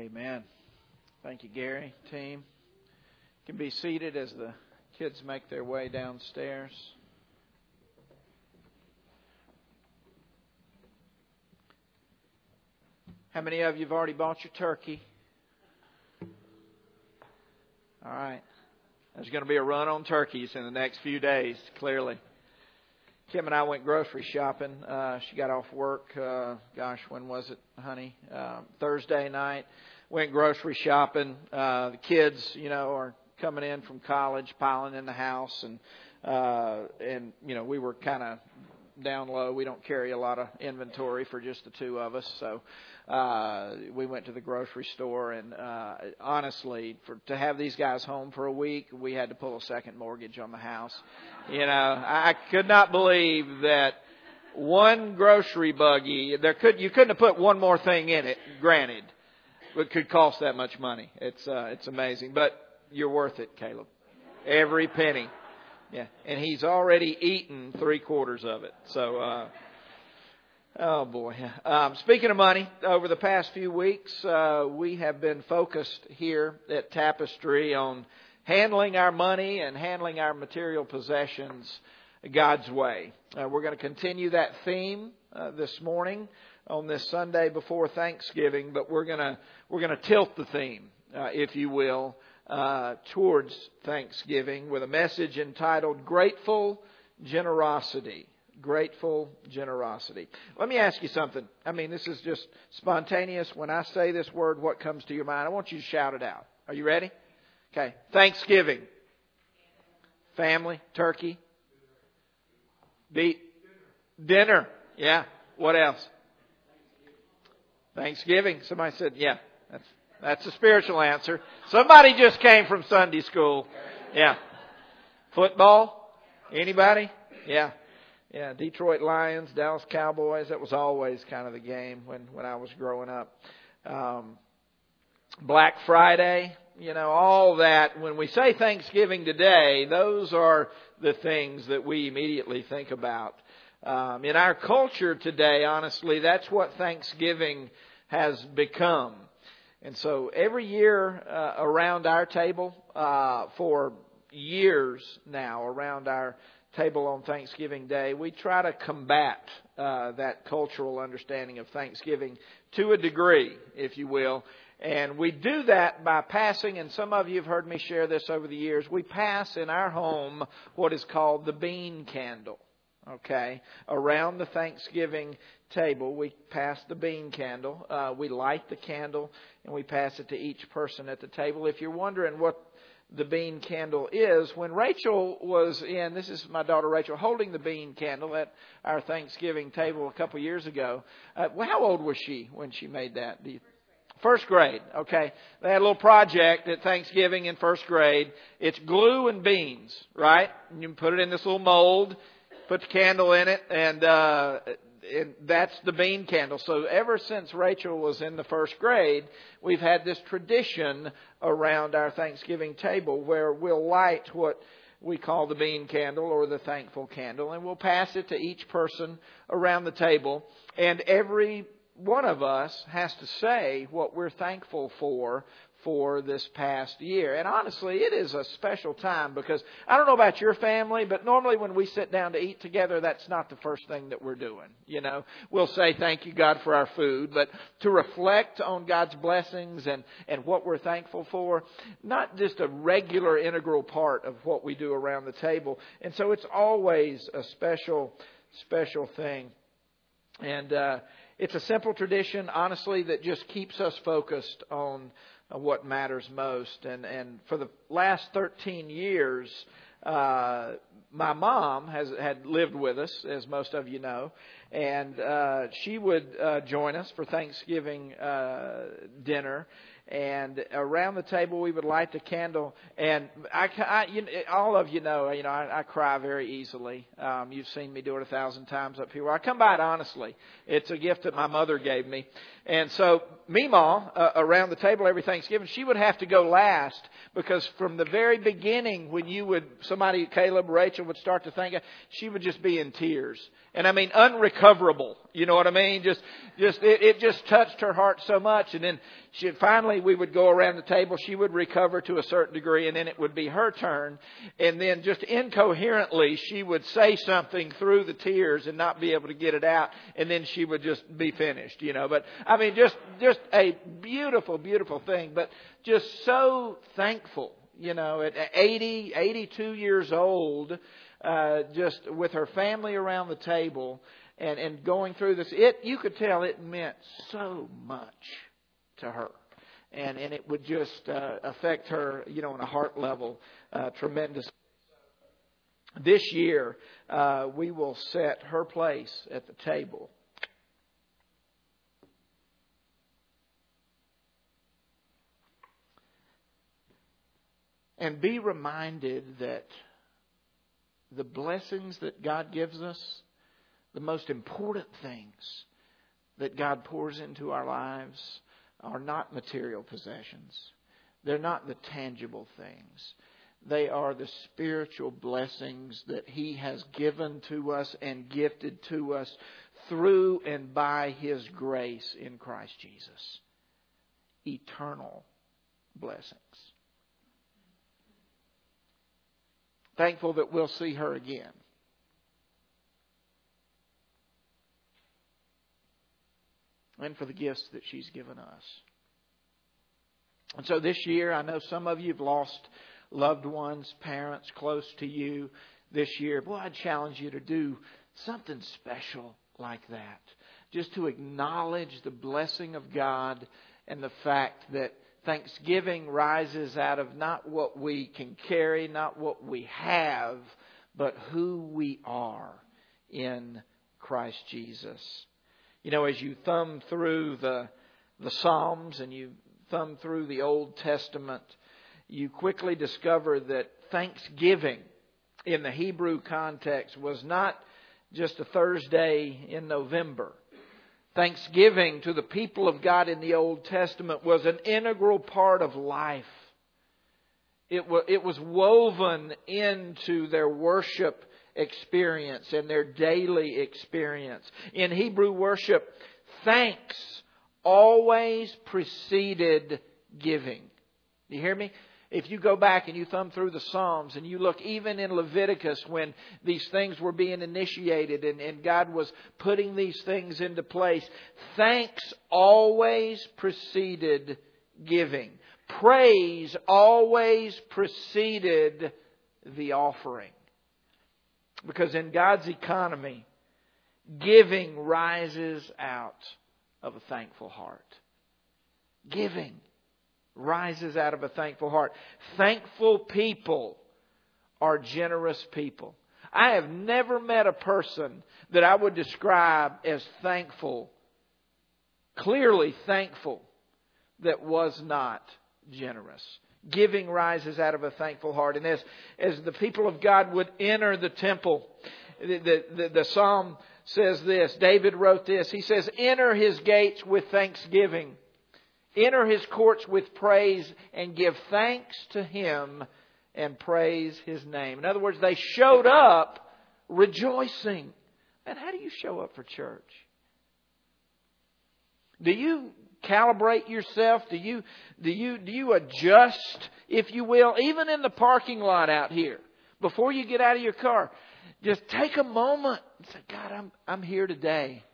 Amen. Thank you, Gary, team. You can be seated as the kids make their way downstairs. How many of you have already bought your turkey? All right. There's going to be a run on turkeys in the next few days, clearly. Kim and I went grocery shopping. Uh, she got off work. Uh, gosh, when was it, honey? Uh, Thursday night. Went grocery shopping. Uh, the kids, you know, are coming in from college, piling in the house, and uh, and you know we were kind of down low. We don't carry a lot of inventory for just the two of us, so uh, we went to the grocery store. And uh, honestly, for to have these guys home for a week, we had to pull a second mortgage on the house. You know, I could not believe that one grocery buggy there could you couldn't have put one more thing in it. Granted, it could cost that much money. It's uh, it's amazing, but you're worth it, Caleb. Every penny. Yeah, and he's already eaten three quarters of it. So, uh, oh boy. Um, speaking of money, over the past few weeks, uh, we have been focused here at Tapestry on handling our money and handling our material possessions God's way. Uh, we're going to continue that theme uh, this morning on this Sunday before Thanksgiving, but we're going to we're going to tilt the theme, uh, if you will, uh, towards Thanksgiving with a message entitled "Grateful Generosity." Grateful generosity. Let me ask you something. I mean, this is just spontaneous. When I say this word, what comes to your mind? I want you to shout it out. Are you ready? Okay. Thanksgiving. Family, turkey, beat, dinner. Yeah. What else? Thanksgiving. Somebody said, yeah, that's, a spiritual answer. Somebody just came from Sunday school. Yeah. Football? Anybody? Yeah. Yeah, Detroit Lions, Dallas Cowboys. That was always kind of the game when when I was growing up. Um, Black Friday, you know, all that. When we say Thanksgiving today, those are the things that we immediately think about. Um, in our culture today, honestly, that's what Thanksgiving has become. And so every year uh, around our table, uh, for years now, around our table on Thanksgiving Day, we try to combat uh, that cultural understanding of Thanksgiving to a degree, if you will. And we do that by passing, and some of you have heard me share this over the years, we pass in our home what is called the bean candle. Okay? Around the Thanksgiving table, we pass the bean candle. Uh, we light the candle and we pass it to each person at the table. If you're wondering what the bean candle is, when Rachel was in, this is my daughter Rachel, holding the bean candle at our Thanksgiving table a couple years ago. Uh, well, how old was she when she made that? Do you, First grade, okay. They had a little project at Thanksgiving in first grade. It's glue and beans, right? And You put it in this little mold, put the candle in it, and uh, and that's the bean candle. So ever since Rachel was in the first grade, we've had this tradition around our Thanksgiving table where we'll light what we call the bean candle or the thankful candle, and we'll pass it to each person around the table. And every one of us has to say what we're thankful for for this past year. And honestly, it is a special time because I don't know about your family, but normally when we sit down to eat together, that's not the first thing that we're doing. You know, we'll say thank you God for our food, but to reflect on God's blessings and, and what we're thankful for, not just a regular integral part of what we do around the table. And so it's always a special, special thing. And, uh, it's a simple tradition, honestly, that just keeps us focused on what matters most. And, and for the last 13 years, uh, my mom has had lived with us, as most of you know, and uh, she would uh, join us for Thanksgiving uh, dinner and around the table we would light the candle. And I, I you, all of you know, you know, I, I cry very easily. Um, you've seen me do it a thousand times up here. Well, I come by it honestly. It's a gift that my mother gave me. And so, Meemaw, uh, around the table every Thanksgiving, she would have to go last because from the very beginning, when you would, somebody, Caleb, Rachel would start to think, she would just be in tears. And I mean, unrecoverable. You know what I mean? Just, just, it, it just touched her heart so much. And then she, finally we would go around the table. She would recover to a certain degree and then it would be her turn. And then just incoherently, she would say something through the tears and not be able to get it out. And then she would just be finished, you know. But I mean, just, just a beautiful, beautiful thing, but just so thankful, you know, at 80, 82 years old, uh, just with her family around the table and, and going through this, it you could tell it meant so much to her. And, and it would just uh, affect her, you know, on a heart level, uh, tremendous. This year, uh, we will set her place at the table. And be reminded that the blessings that God gives us, the most important things that God pours into our lives are not material possessions. They're not the tangible things. They are the spiritual blessings that He has given to us and gifted to us through and by His grace in Christ Jesus. Eternal blessings. Thankful that we'll see her again. And for the gifts that she's given us. And so this year, I know some of you have lost loved ones, parents close to you this year. Boy, I'd challenge you to do something special like that. Just to acknowledge the blessing of God and the fact that Thanksgiving rises out of not what we can carry, not what we have, but who we are in Christ Jesus. You know, as you thumb through the, the Psalms and you thumb through the Old Testament, you quickly discover that Thanksgiving in the Hebrew context was not just a Thursday in November. Thanksgiving to the people of God in the Old Testament was an integral part of life. It was, it was woven into their worship experience and their daily experience. In Hebrew worship, thanks always preceded giving. You hear me? if you go back and you thumb through the Psalms and you look even in Leviticus when these things were being initiated and, and God was putting these things into place, thanks always preceded giving. Praise always preceded the offering. Because in God's economy, giving rises out of a thankful heart. Giving rises out of a thankful heart. Thankful people are generous people. I have never met a person that I would describe as thankful, clearly thankful, that was not generous. Giving rises out of a thankful heart. And as, as the people of God would enter the temple, the, the, the, the psalm says this. David wrote this. He says, Enter his gates with thanksgiving Enter his courts with praise and give thanks to him and praise his name. In other words, they showed up rejoicing. And how do you show up for church? Do you calibrate yourself? Do you do you do you adjust, if you will, even in the parking lot out here before you get out of your car? Just take a moment and say, God, I'm I'm here today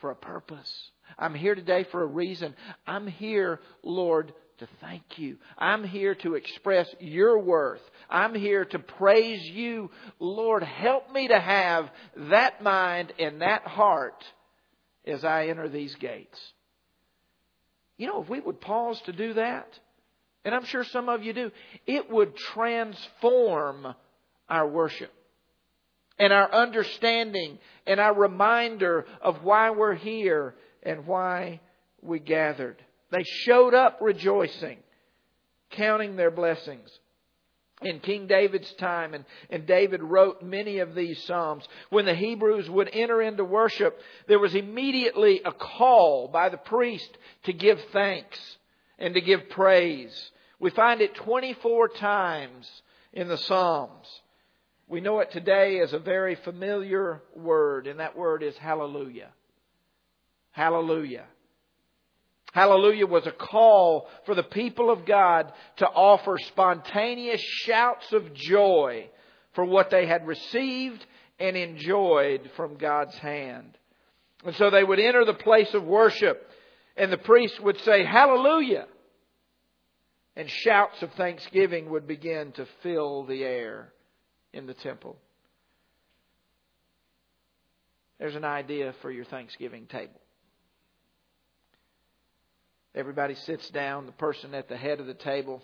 for a purpose. I'm here today for a reason. I'm here, Lord, to thank you. I'm here to express your worth. I'm here to praise you. Lord, help me to have that mind and that heart as I enter these gates. You know, if we would pause to do that, and I'm sure some of you do, it would transform our worship and our understanding and our reminder of why we're here and why we gathered. They showed up rejoicing, counting their blessings. In King David's time, and, and David wrote many of these Psalms, when the Hebrews would enter into worship, there was immediately a call by the priest to give thanks and to give praise. We find it 24 times in the Psalms. We know it today as a very familiar word, and that word is hallelujah. Hallelujah. Hallelujah was a call for the people of God to offer spontaneous shouts of joy for what they had received and enjoyed from God's hand. And so they would enter the place of worship, and the priest would say, Hallelujah! And shouts of thanksgiving would begin to fill the air in the temple. There's an idea for your Thanksgiving table. Everybody sits down. The person at the head of the table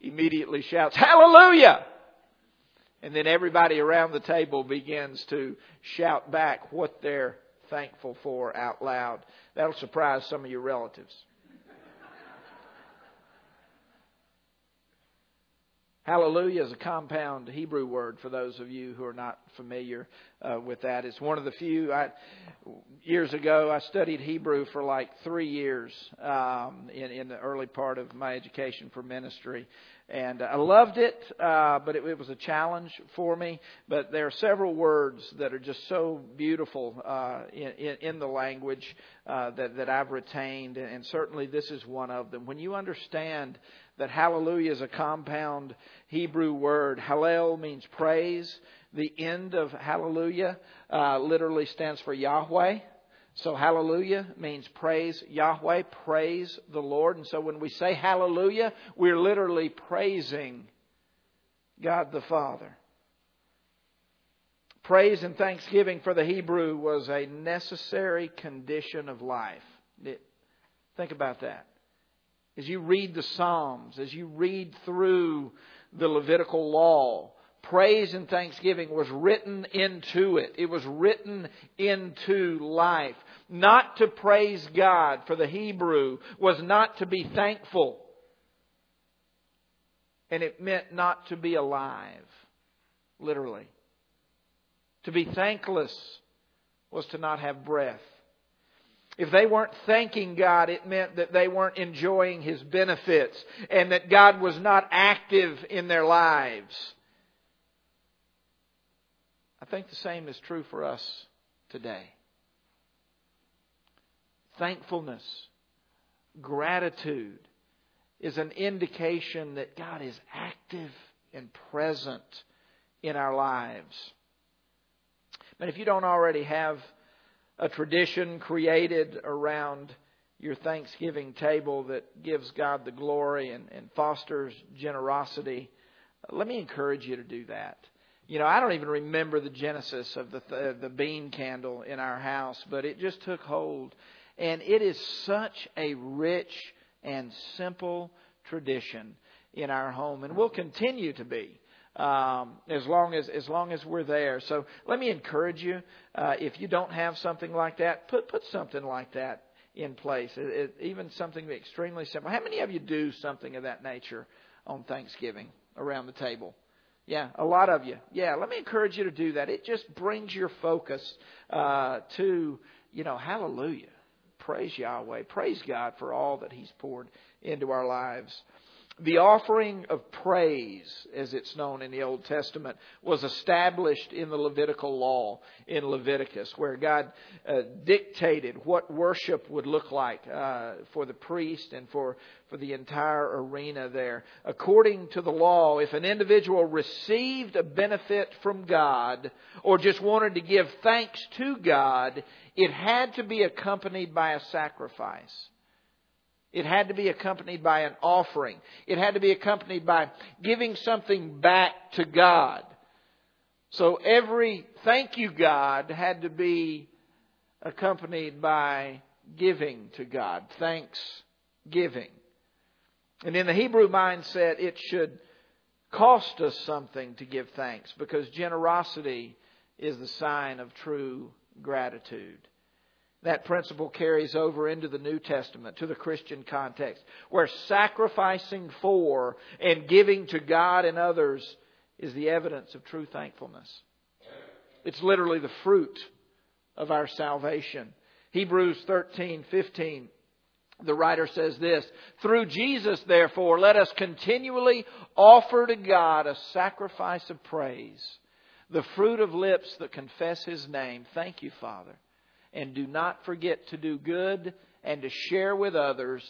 immediately shouts, Hallelujah! And then everybody around the table begins to shout back what they're thankful for out loud. That'll surprise some of your relatives. Hallelujah is a compound Hebrew word for those of you who are not familiar uh, with that. It's one of the few. I, years ago, I studied Hebrew for like three years um, in, in the early part of my education for ministry, and I loved it, uh, but it, it was a challenge for me. But there are several words that are just so beautiful uh, in, in, the language uh, that that I've retained, and certainly this is one of them. When you understand that hallelujah is a compound Hebrew word. Hallel means praise. The end of hallelujah uh, literally stands for Yahweh. So hallelujah means praise Yahweh, praise the Lord. And so when we say hallelujah, we're literally praising God the Father. Praise and thanksgiving for the Hebrew was a necessary condition of life. think about that as you read the Psalms, as you read through the Levitical law, praise and thanksgiving was written into it. It was written into life. Not to praise God for the Hebrew was not to be thankful. And it meant not to be alive, literally. To be thankless was to not have breath. If they weren't thanking God, it meant that they weren't enjoying His benefits and that God was not active in their lives. I think the same is true for us today. Thankfulness, gratitude is an indication that God is active and present in our lives. But if you don't already have a tradition created around your Thanksgiving table that gives God the glory and, and fosters generosity, let me encourage you to do that. You know, I don't even remember the genesis of the th- the bean candle in our house, but it just took hold, and it is such a rich and simple tradition in our home, and will continue to be um, as long as as long as we're there. So let me encourage you. Uh, if you don't have something like that, put put something like that in place. It, it, even something extremely simple. How many of you do something of that nature on Thanksgiving around the table? Yeah, a lot of you. Yeah, let me encourage you to do that. It just brings your focus uh, to you know, Hallelujah. Praise Yahweh. Praise God for all that He's poured into our lives. The offering of praise, as it's known in the Old Testament, was established in the Levitical law in Leviticus, where God uh, dictated what worship would look like uh, for the priest and for, for the entire arena there. According to the law, if an individual received a benefit from God or just wanted to give thanks to God, it had to be accompanied by a sacrifice. It had to be accompanied by an offering. It had to be accompanied by giving something back to God. So every thank you, God, had to be accompanied by giving to God. Thanksgiving. And in the Hebrew mindset, it should cost us something to give thanks because generosity is the sign of true gratitude. That principle carries over into the New Testament, to the Christian context, where sacrificing for and giving to God and others is the evidence of true thankfulness. It's literally the fruit of our salvation. Hebrews 13:15 the writer says this, through Jesus therefore let us continually offer to God a sacrifice of praise the fruit of lips that confess His name. Thank you, Father. And do not forget to do good and to share with others,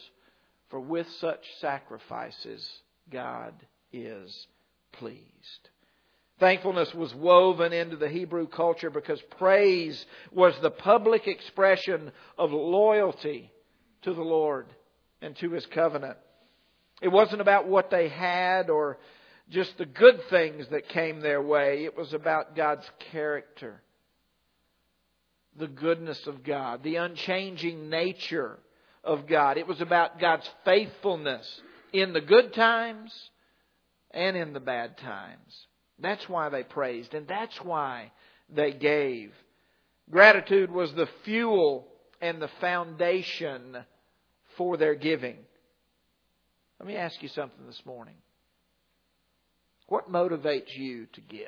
for with such sacrifices, God is pleased. Thankfulness was woven into the Hebrew culture because praise was the public expression of loyalty to the Lord and to His covenant. It wasn't about what they had or just the good things that came their way. It was about God's character, the goodness of God, the unchanging nature of God. It was about God's faithfulness in the good times and in the bad times. That's why they praised, and that's why they gave. Gratitude was the fuel and the foundation for their giving. Let me ask you something this morning. What motivates you to give?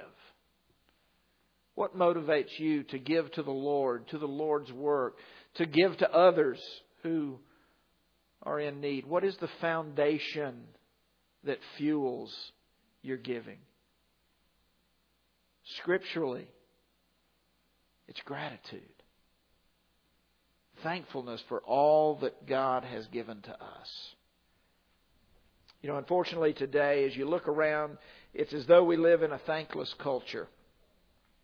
What motivates you to give to the Lord, to the Lord's work, to give to others who are in need? What is the foundation that fuels your giving? Scripturally, it's gratitude. Thankfulness for all that God has given to us. You know, unfortunately today, as you look around, it's as though we live in a thankless culture.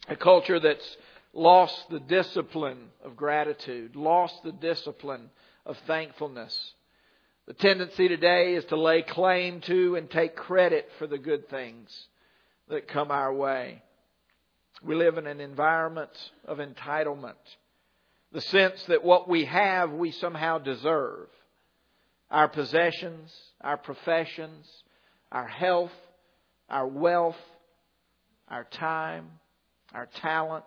A culture that's lost the discipline of gratitude, lost the discipline of thankfulness. The tendency today is to lay claim to and take credit for the good things that come our way. We live in an environment of entitlement. The sense that what we have, we somehow deserve. Our possessions, our professions, our health, our wealth, our time, our talent,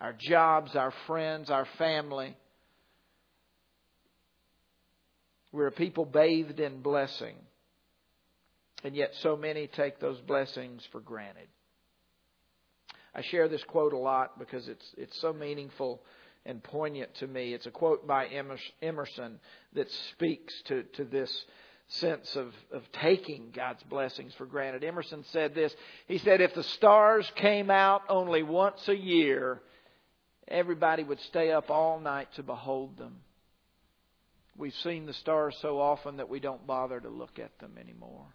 our jobs, our friends, our family. We're a people bathed in blessing. And yet so many take those blessings for granted. I share this quote a lot because it's it's so meaningful and poignant to me. It's a quote by Emerson that speaks to, to this sense of, of taking God's blessings for granted. Emerson said this. He said, If the stars came out only once a year, everybody would stay up all night to behold them. We've seen the stars so often that we don't bother to look at them anymore.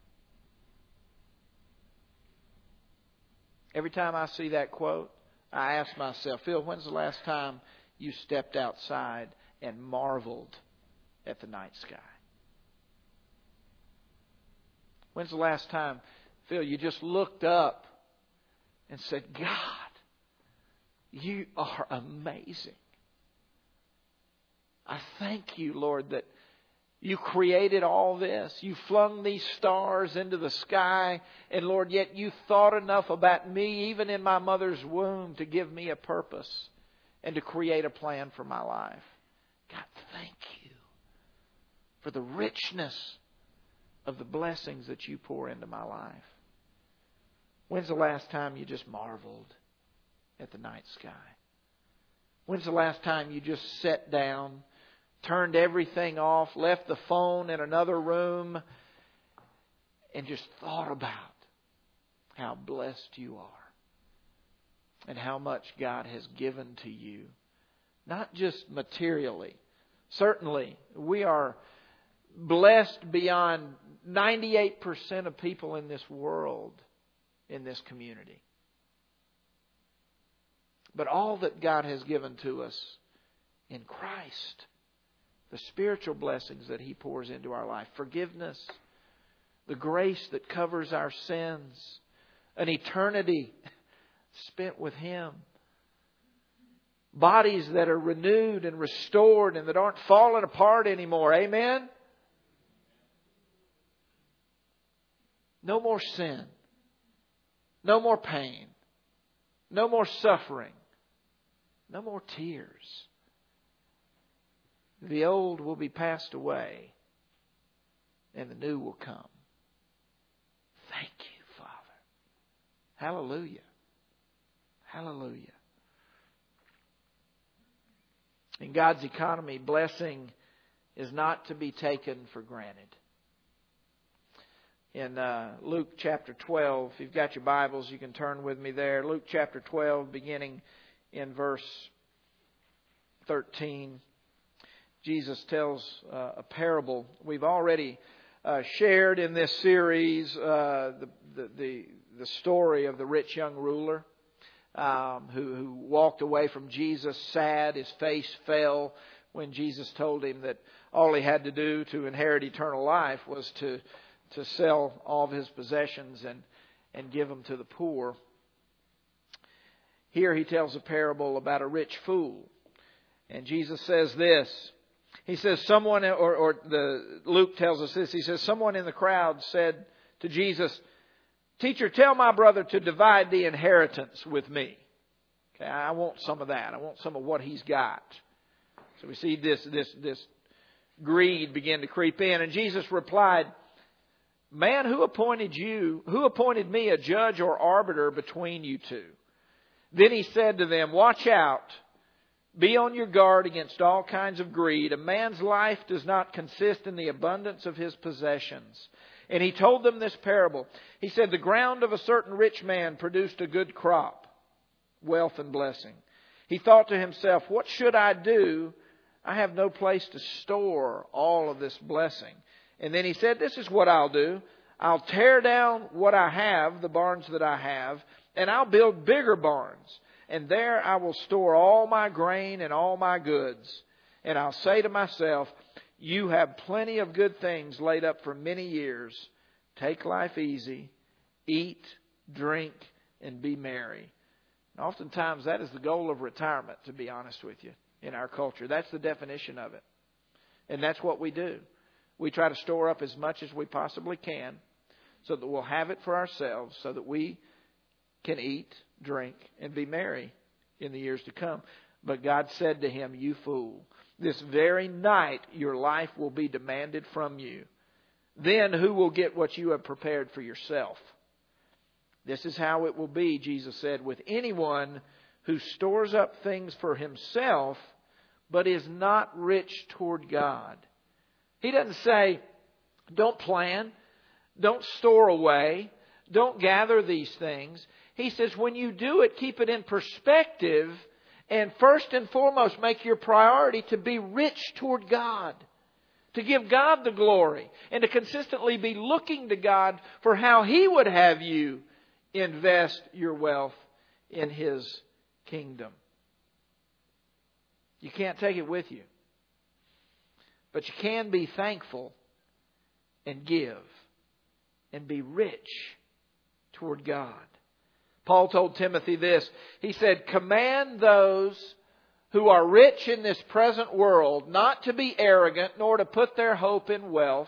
Every time I see that quote, I ask myself, Phil, when's the last time you stepped outside and marveled at the night sky? When's the last time, Phil, you just looked up and said, God, you are amazing. I thank you, Lord, that you created all this. You flung these stars into the sky. And Lord, yet you thought enough about me, even in my mother's womb, to give me a purpose and to create a plan for my life. God, thank you for the richness of the blessings that you pour into my life. When's the last time you just marveled at the night sky? When's the last time you just sat down? turned everything off, left the phone in another room, and just thought about how blessed you are and how much God has given to you. Not just materially. Certainly, we are blessed beyond 98% of people in this world, in this community. But all that God has given to us in Christ the spiritual blessings that He pours into our life forgiveness, the grace that covers our sins, an eternity spent with Him, bodies that are renewed and restored and that aren't falling apart anymore. Amen? No more sin. No more pain. No more suffering. No more tears. The old will be passed away, and the new will come. Thank you, Father. Hallelujah. Hallelujah. In God's economy, blessing is not to be taken for granted. In uh, Luke chapter 12. If you've got your Bibles, you can turn with me there. Luke chapter 12, beginning in verse 13. Jesus tells uh, a parable. We've already uh, shared in this series uh, the, the, the, the, story of the rich young ruler um, who, who walked away from Jesus sad. His face fell when Jesus told him that all he had to do to inherit eternal life was to to sell all of his possessions and, and give them to the poor. Here he tells a parable about a rich fool. And Jesus says this. He says, someone, or, or the, Luke tells us this. He says, someone in the crowd said to Jesus, Teacher, tell my brother to divide the inheritance with me. Okay, I want some of that. I want some of what he's got. So we see this, this, this greed begin to creep in. And Jesus replied, Man, who appointed you, who appointed me a judge or arbiter between you two? Then he said to them, Watch out. Be on your guard against all kinds of greed. A man's life does not consist in the abundance of his possessions. And he told them this parable. He said, The ground of a certain rich man produced a good crop, wealth and blessing. He thought to himself, What should I do? I have no place to store all of this blessing. And then he said, This is what I'll do. I'll tear down what I have, the barns that I have, and I'll build bigger barns. And there I will store all my grain and all my goods. And I'll say to myself, You have plenty of good things laid up for many years. Take life easy, eat, drink, and be merry. And oftentimes that is the goal of retirement, to be honest with you, in our culture. That's the definition of it. And that's what we do. We try to store up as much as we possibly can so that we'll have it for ourselves so that we can eat, drink, and be merry in the years to come. But God said to him, You fool, this very night your life will be demanded from you. Then who will get what you have prepared for yourself? This is how it will be, Jesus said, with anyone who stores up things for himself, but is not rich toward God. He doesn't say, don't plan, don't store away, don't gather these things. He says, when you do it, keep it in perspective, and first and foremost, make your priority to be rich toward God, to give God the glory, and to consistently be looking to God for how He would have you invest your wealth in His kingdom. You can't take it with you. But you can be thankful and give and be rich toward God. Paul told Timothy this. He said, Command those who are rich in this present world not to be arrogant, nor to put their hope in wealth,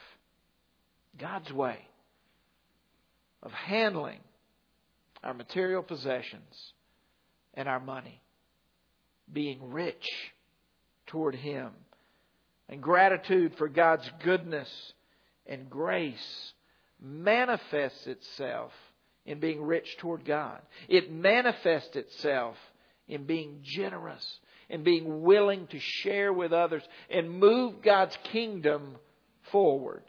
God's way of handling our material possessions, and our money. Being rich toward Him. And gratitude for God's goodness and grace manifests itself in being rich toward God. It manifests itself in being generous and being willing to share with others and move God's kingdom forward.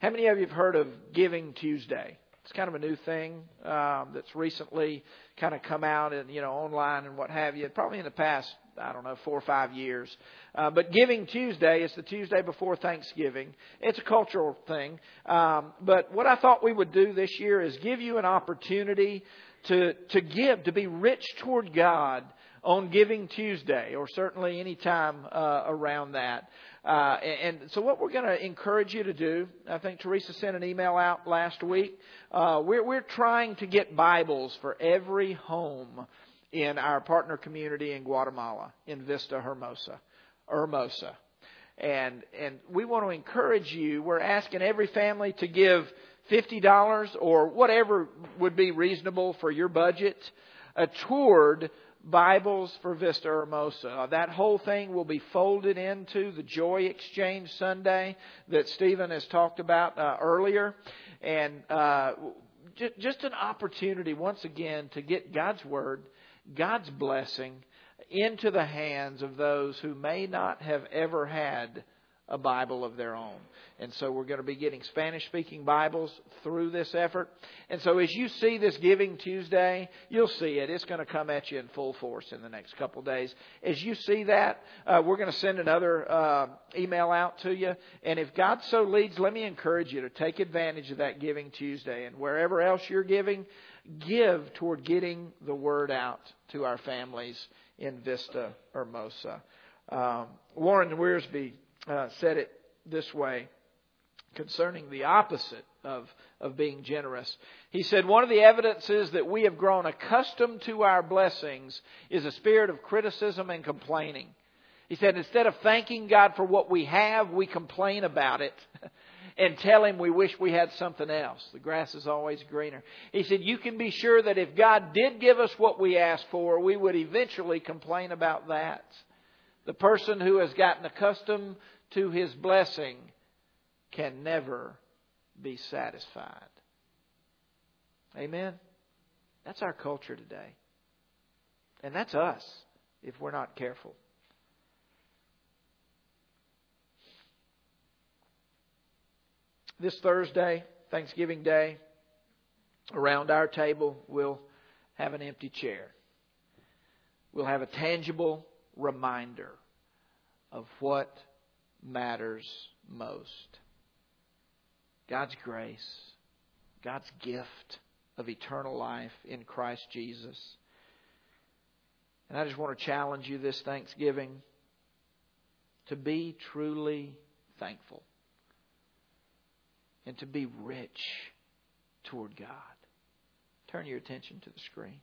How many of you have heard of Giving Tuesday? It's kind of a new thing um, that's recently kind of come out and you know online and what have you. Probably in the past, I don't know, four or five years. Uh, but Giving Tuesday is the Tuesday before Thanksgiving. It's a cultural thing. Um, but what I thought we would do this year is give you an opportunity to to give, to be rich toward God on Giving Tuesday, or certainly any time uh, around that. Uh, and, and, so, what we're going to encourage you to do, I think Teresa sent an email out last week. Uh, we're, we're trying to get Bibles for every home in our partner community in Guatemala, in Vista Hermosa. Hermosa. And, and we want to encourage you. We're asking every family to give $50 or whatever would be reasonable for your budget uh, toward Bibles for Vista Hermosa. That whole thing will be folded into the Joy Exchange Sunday that Stephen has talked about uh, earlier. And uh, j- just an opportunity, once again, to get God's Word, God's blessing into the hands of those who may not have ever had a Bible of their own. And so we're going to be getting Spanish speaking Bibles through this effort. And so as you see this Giving Tuesday, you'll see it. It's going to come at you in full force in the next couple days. As you see that, uh, we're going to send another uh, email out to you. And if God so leads, let me encourage you to take advantage of that Giving Tuesday. And wherever else you're giving, give toward getting the word out to our families in Vista Hermosa. Um, Warren Wiersbe uh, said it this way concerning the opposite of, of being generous. He said, One of the evidences that we have grown accustomed to our blessings is a spirit of criticism and complaining. He said, Instead of thanking God for what we have, we complain about it. and tell him we wish we had something else. The grass is always greener. He said, You can be sure that if God did give us what we asked for, we would eventually complain about that. The person who has gotten accustomed to his blessing can never be satisfied. Amen? That's our culture today. And that's us if we're not careful. This Thursday, Thanksgiving Day, around our table, we'll have an empty chair. We'll have a tangible reminder of what matters most. God's grace, God's gift of eternal life in Christ Jesus. And I just want to challenge you this Thanksgiving to be truly thankful and to be rich toward God. Turn your attention to the screen.